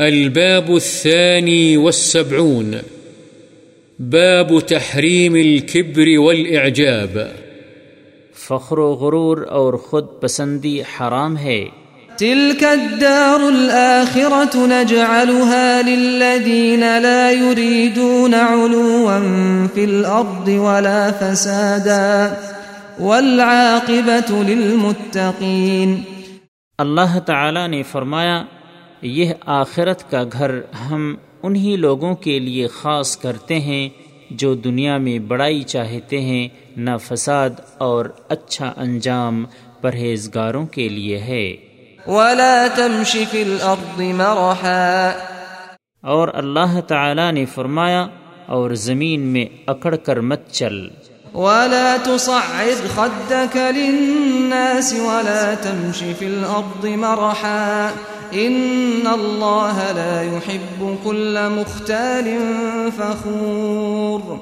الباب الثاني والسبعون. باب تحريم الكبر والإعجاب. فخر و غرور اور خود پسندی حرام ہے۔ تلك الدار الآخرة نجعلها للذين لا يريدون علوا في الأرض ولا فسادا. والعاقبة للمتقين. اللہ تعالی نے فرمایا یہ آخرت کا گھر ہم انہی لوگوں کے لیے خاص کرتے ہیں جو دنیا میں بڑائی چاہتے ہیں نہ فساد اور اچھا انجام پرہیزگاروں کے لیے ہے۔ ولا تمش في الأرض مرحا۔ اور اللہ تعالی نے فرمایا اور زمین میں اکڑ کر مت چل۔ ولا تصعد خدك للناس ولا تمش في الأرض مرحا۔ إن الله لا يحب كل مختال فخور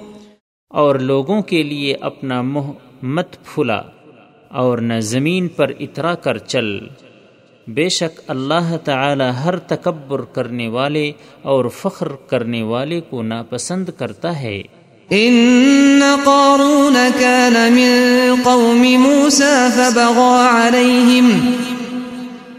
اور لوگوں کے لیے اپنا منہ مت پھلا اور نہ زمین پر اترا کر چل۔ بے شک اللہ تعالی ہر تکبر کرنے والے اور فخر کرنے والے کو ناپسند کرتا ہے۔ إن قارون كان من قوم موسى فبغى عليهم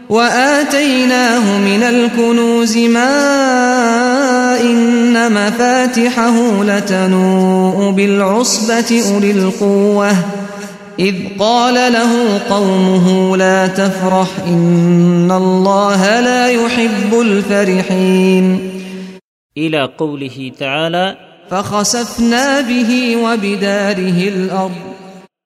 وآتيناه من الكنوز ما إن مفاتحه لتنوء بالعصبة أولي القوة. إذ قال له قومه لا تفرح إن الله لا يحب الفرحين. الى قوله تعالی فخسفنا به وبداره الأرض.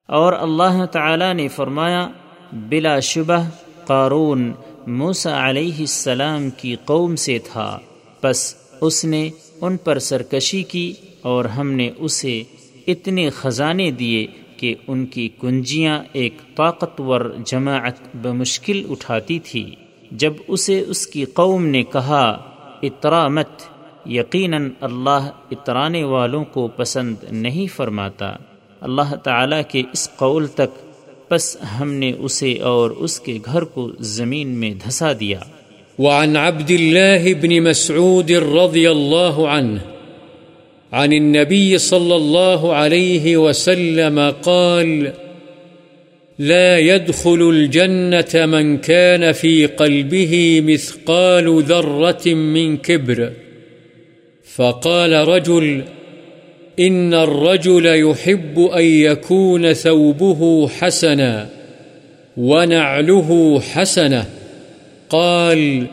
اور اللہ تعالی نے فرمایا بلا شبہ قارون موسا علیہ السلام کی قوم سے تھا۔ پس اس نے ان پر سرکشی کی اور ہم نے اسے اتنے خزانے دیے کہ ان کی کنجیاں ایک طاقتور جماعت بمشکل اٹھاتی تھی۔ جب اسے اس کی قوم نے کہا اترا مت یقیناً اللہ اترانے والوں کو پسند نہیں فرماتا۔ اللہ تعالیٰ کے اس قول تک پس ہم نے اسے اور اس کے گھر کو زمین میں دھسا دیا۔ وعن عبد الله بن مسعود رضي الله عنه، عن النبي صلى الله عليه وسلم قال لا يدخل الجنة من كان في قلبه مثقال ذرة من كبر۔ فقال رجل إن الرجل يحب أن يكون ثوبه حسنا ونعله حسنة قال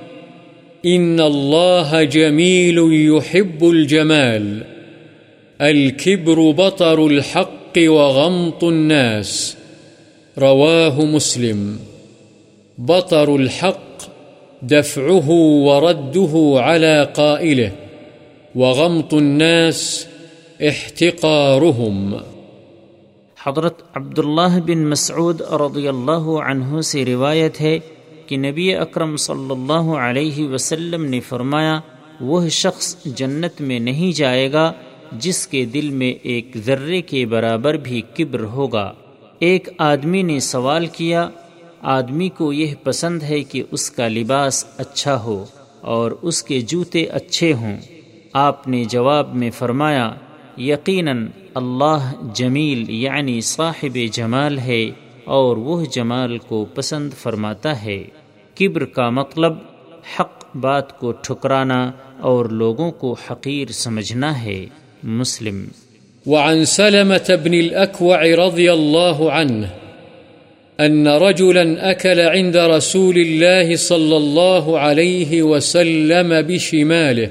إن الله جميل يحب الجمال الكبر بطر الحق وغمط الناس رواه مسلم بطر الحق دفعه ورده على قائله وغمط الناس احتقارهم. حضرت عبداللہ بن مسعود رضی اللہ عنہ سے روایت ہے کہ نبی اکرم صلی اللہ علیہ وسلم نے فرمایا، وہ شخص جنت میں نہیں جائے گا جس کے دل میں ایک ذرے کے برابر بھی کبر ہوگا۔ ایک آدمی نے سوال کیا، آدمی کو یہ پسند ہے کہ اس کا لباس اچھا ہو اور اس کے جوتے اچھے ہوں۔ آپ نے جواب میں فرمایا یقیناً اللہ جمیل یعنی صاحب جمال ہے اور وہ جمال کو پسند فرماتا ہے۔ کبر کا مطلب حق بات کو ٹھکرانا اور لوگوں کو حقیر سمجھنا ہے۔ مسلم۔ وعن سلمة بن الأكوع رضي الله عنه أن رجلا أكل عند رسول الله صلى الله عليه وسلم بشماله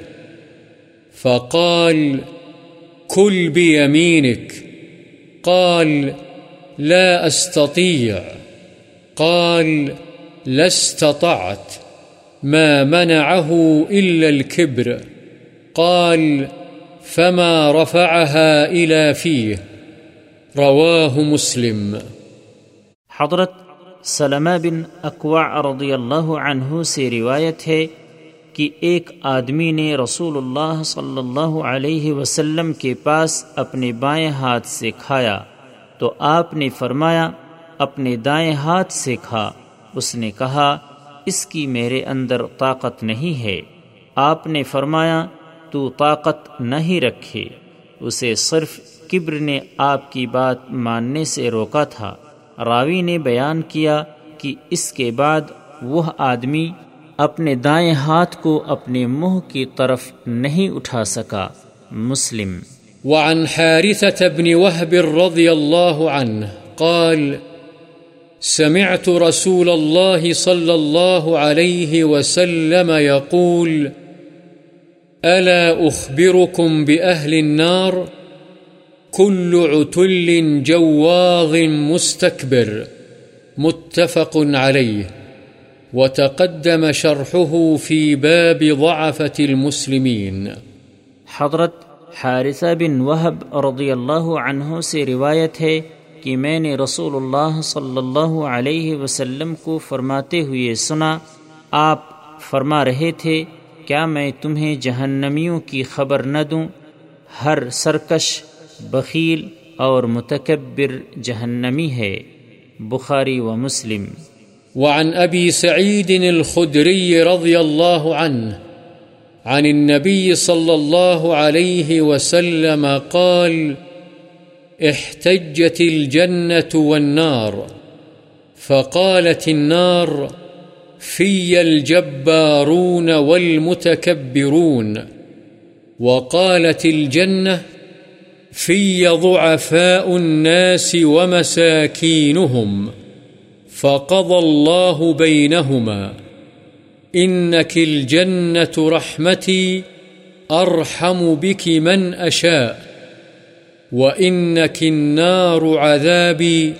فقال فقال كل بيمينك قال لا أستطيع قال لا استطعت ما منعه إلا الكبر قال فما رفعها إلى فيه رواه مسلم حضرت سلمہ بن اکوع رضی اللہ عنہ سے روایت ہے کہ ایک آدمی نے رسول اللہ صلی اللہ علیہ وسلم کے پاس اپنے بائیں ہاتھ سے کھایا تو آپ نے فرمایا، اپنے دائیں ہاتھ سے کھا۔ اس نے کہا، اس کی میرے اندر طاقت نہیں ہے۔ آپ نے فرمایا، تو طاقت نہیں رکھے۔ اسے صرف کبر نے آپ کی بات ماننے سے روکا تھا۔ راوی نے بیان کیا کہ اس کے بعد وہ آدمی اپنے دائیں ہاتھ کو اپنے منہ کی طرف نہیں اٹھا سکا۔ مسلم۔ وعن حارثة بن وهب رضي الله عنه قال، سمعت رسول الله صلى الله عليه وسلم يقول، ألا أخبركم بأهل النار؟ كل عتل جواظ مستكبر، متفق عليه۔ وتقدم شرحه في باب ضعفة المسلمين. حضرت حارثہ بن وہب رضی اللہ عنہ سے روایت ہے کہ میں نے رسول اللہ صلی اللہ علیہ وسلم کو فرماتے ہوئے سنا، آپ فرما رہے تھے، کیا میں تمہیں جہنمیوں کی خبر نہ دوں؟ ہر سرکش، بخیل اور متکبر جہنمی ہے، بخاری و مسلم۔ وعن أبي سعيد الخدري رضي الله عنه عن النبي صلى الله عليه وسلم قال احتجت الجنة والنار، فقالت النار في الجبارون والمتكبرون، وقالت الجنة في ضعفاء الناس ومساكينهم. فقضى الله بينهما. إنك الجنة رحمتي أرحم بك من أشاء، وإنك النار عذابي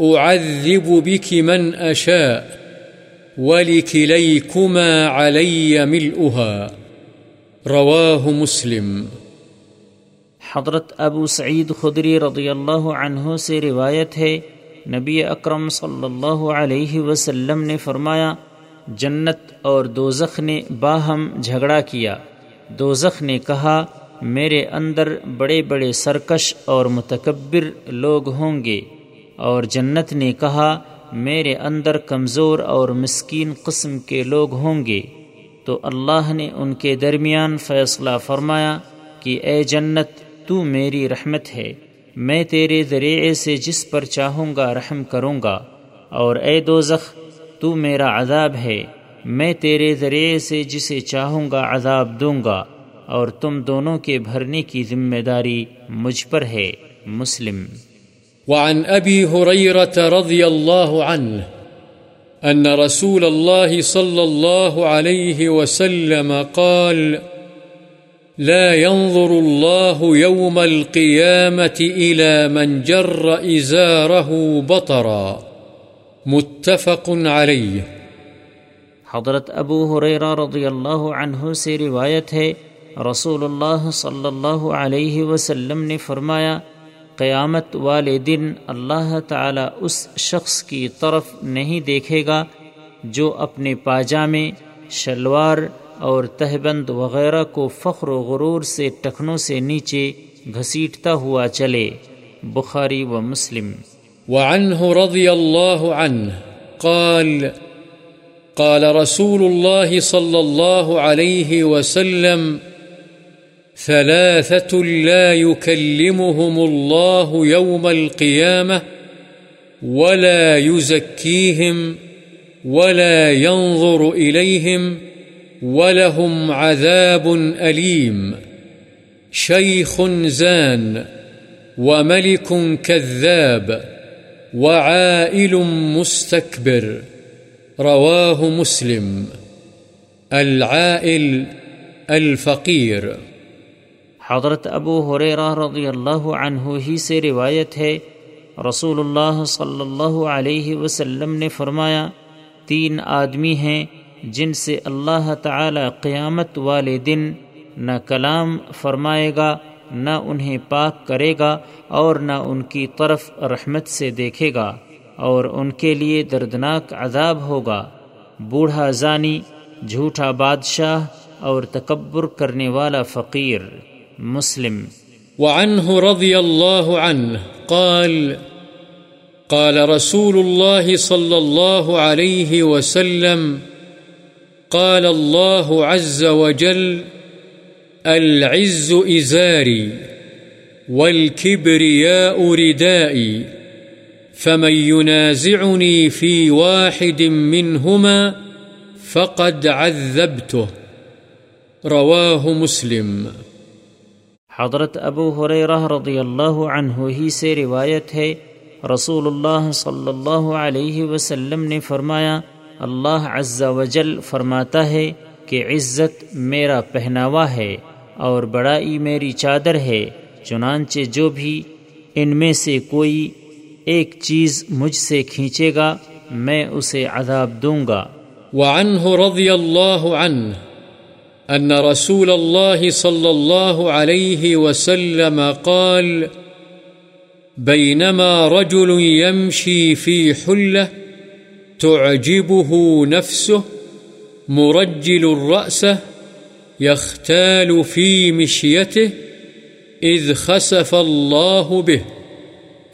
أعذب بك من أشاء، ولكليكما علي ملؤها. رواه مسلم. حضرت ابو سعید خدری رضی اللہ عنہ سے روایت ہے نبی اکرم صلی اللہ علیہ وسلم نے فرمایا، جنت اور دوزخ نے باہم جھگڑا کیا۔ دوزخ نے کہا، میرے اندر بڑے بڑے سرکش اور متکبر لوگ ہوں گے۔ اور جنت نے کہا، میرے اندر کمزور اور مسکین قسم کے لوگ ہوں گے۔ تو اللہ نے ان کے درمیان فیصلہ فرمایا کہ، اے جنت، تو میری رحمت ہے۔ میں تیرے ذریعے سے جس پر چاہوں گا رحم کروں گا، اور اے دوزخ، تو میرا عذاب ہے۔ میں تیرے ذریعے سے جسے چاہوں گا عذاب دوں گا، اور تم دونوں کے بھرنے کی ذمہ داری مجھ پر ہے۔ مسلم۔ وعن ابی حریرت رضی اللہ عنہ، ان رسول اللہ صلی اللہ علیہ وسلم قال لا ينظر الله يوم القيامة إلى من جر إزاره بطرا. متفق عليه. حضرت ابو حریرہ رضی اللہ عنہ سے روایت ہے، رسول اللہ صلی اللہ علیہ وسلم نے فرمایا، قیامت والے دن اللہ تعالی اس شخص کی طرف نہیں دیکھے گا جو اپنے پاجامے، شلوار اور تہبند وغیرہ کو فخر و غرور سے ٹخنوں سے نیچے گھسیٹتا ہوا چلے۔ بخاری و مسلم۔ وعنه رضي الله عنه قال قال رسول الله صلى الله عليه وسلم، ثلاثة لا يكلمهم الله يوم القيامة ولا يزكيهم ولا ينظر إليهم ولهم عذاب أليم. شيخ زان وملك كذاب وعائل مستكبر. رواه مسلم. العائل الفقير. حضرت ابو حریرہ رضی اللہ عنہ ہی سے روایت ہے، رسول اللہ صلی اللہ علیہ وسلم نے فرمایا، تین آدمی ہیں جن سے اللہ تعالی قیامت والے دن نہ کلام فرمائے گا، نہ انہیں پاک کرے گا اور نہ ان کی طرف رحمت سے دیکھے گا، اور ان کے لیے دردناک عذاب ہوگا۔ بوڑھا زانی، جھوٹا بادشاہ اور تکبر کرنے والا فقیر۔ مسلم۔ وعنه رضي الله عنه قال قال رسول الله صلى الله عليه وسلم قال الله عز وجل، العز إزاري والكبرياء ردائي، فمن ينازعني في واحد منهما فقد عذبته۔ رواه مسلم۔ حضرت ابو حریرہ رضی اللہ عنہ ہی سے روایت ہے، رسول اللہ صلی اللہ علیہ وسلم نے فرمایا اللہ عز و جل فرماتا ہے کہ عزت میرا پہناوا ہے اور بڑائی میری چادر ہے، چنانچہ جو بھی ان میں سے کوئی ایک چیز مجھ سے کھینچے گا، میں اسے عذاب دوں گا۔ وعنه رضی اللہ عنہ أن رسول الله صلى الله عليه وسلم قال بينما رجل يمشي في حلة تعجبه نفسه مرجل الرأس يختال في مشيته إذ خسف الله به،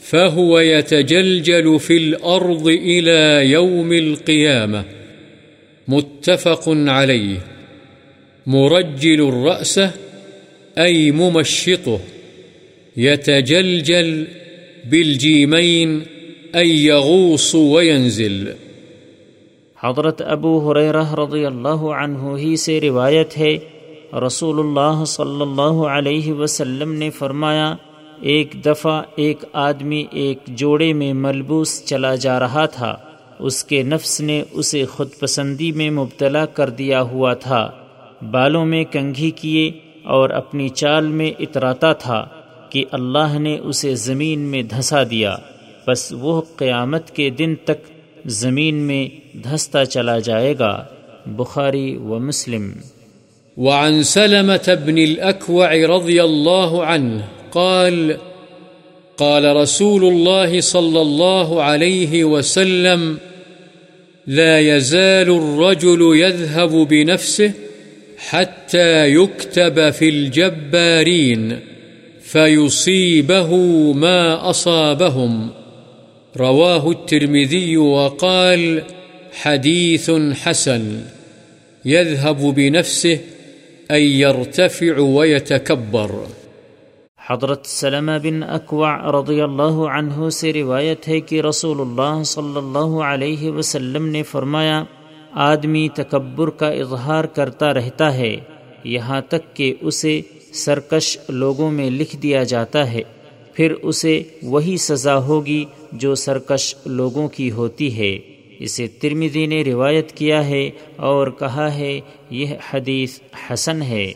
فهو يتجلجل في الأرض إلى يوم القيامة. متفق عليه. مرجل الرأس، أي ممشطه، يتجلجل بالجيمين أي يغوص وينزل. حضرت ابو حریرہ رضی اللہ عنہ ہی سے روایت ہے رسول اللہ صلی اللہ علیہ وسلم نے فرمایا، ایک دفعہ ایک آدمی ایک جوڑے میں ملبوس چلا جا رہا تھا۔ اس کے نفس نے اسے خود پسندی میں مبتلا کر دیا ہوا تھا۔ بالوں میں کنگھی کیے اور اپنی چال میں اتراتا تھا کہ اللہ نے اسے زمین میں دھسا دیا۔ بس وہ قیامت کے دن تک زمین میں دھستا چلا جائے گا، بخاری و مسلم۔ وعن سلمة بن الأكوع رضي الله عنه قال قال رسول الله صلى الله عليه وسلم، لا يزال الرجل يذهب بنفسه حتى يكتب في الجبارين، فيصيبه ما أصابهم. رواه الترمذي وقال حديث حسن يذهب بنفسه أن يرتفع ويتكبر. حضرت سلمہ بن اکوع رضی اللہ عنہ سے روایت ہے کہ رسول اللہ صلی اللہ علیہ وسلم نے فرمایا، آدمی تکبر کا اظہار کرتا رہتا ہے، یہاں تک کہ اسے سرکش لوگوں میں لکھ دیا جاتا ہے، پھر اسے وہی سزا ہوگی جو سرکش لوگوں کی ہوتی ہے۔ اسے ترمیدی نے روایت کیا ہے اور کہا ہے، یہ حدیث حسن ہے۔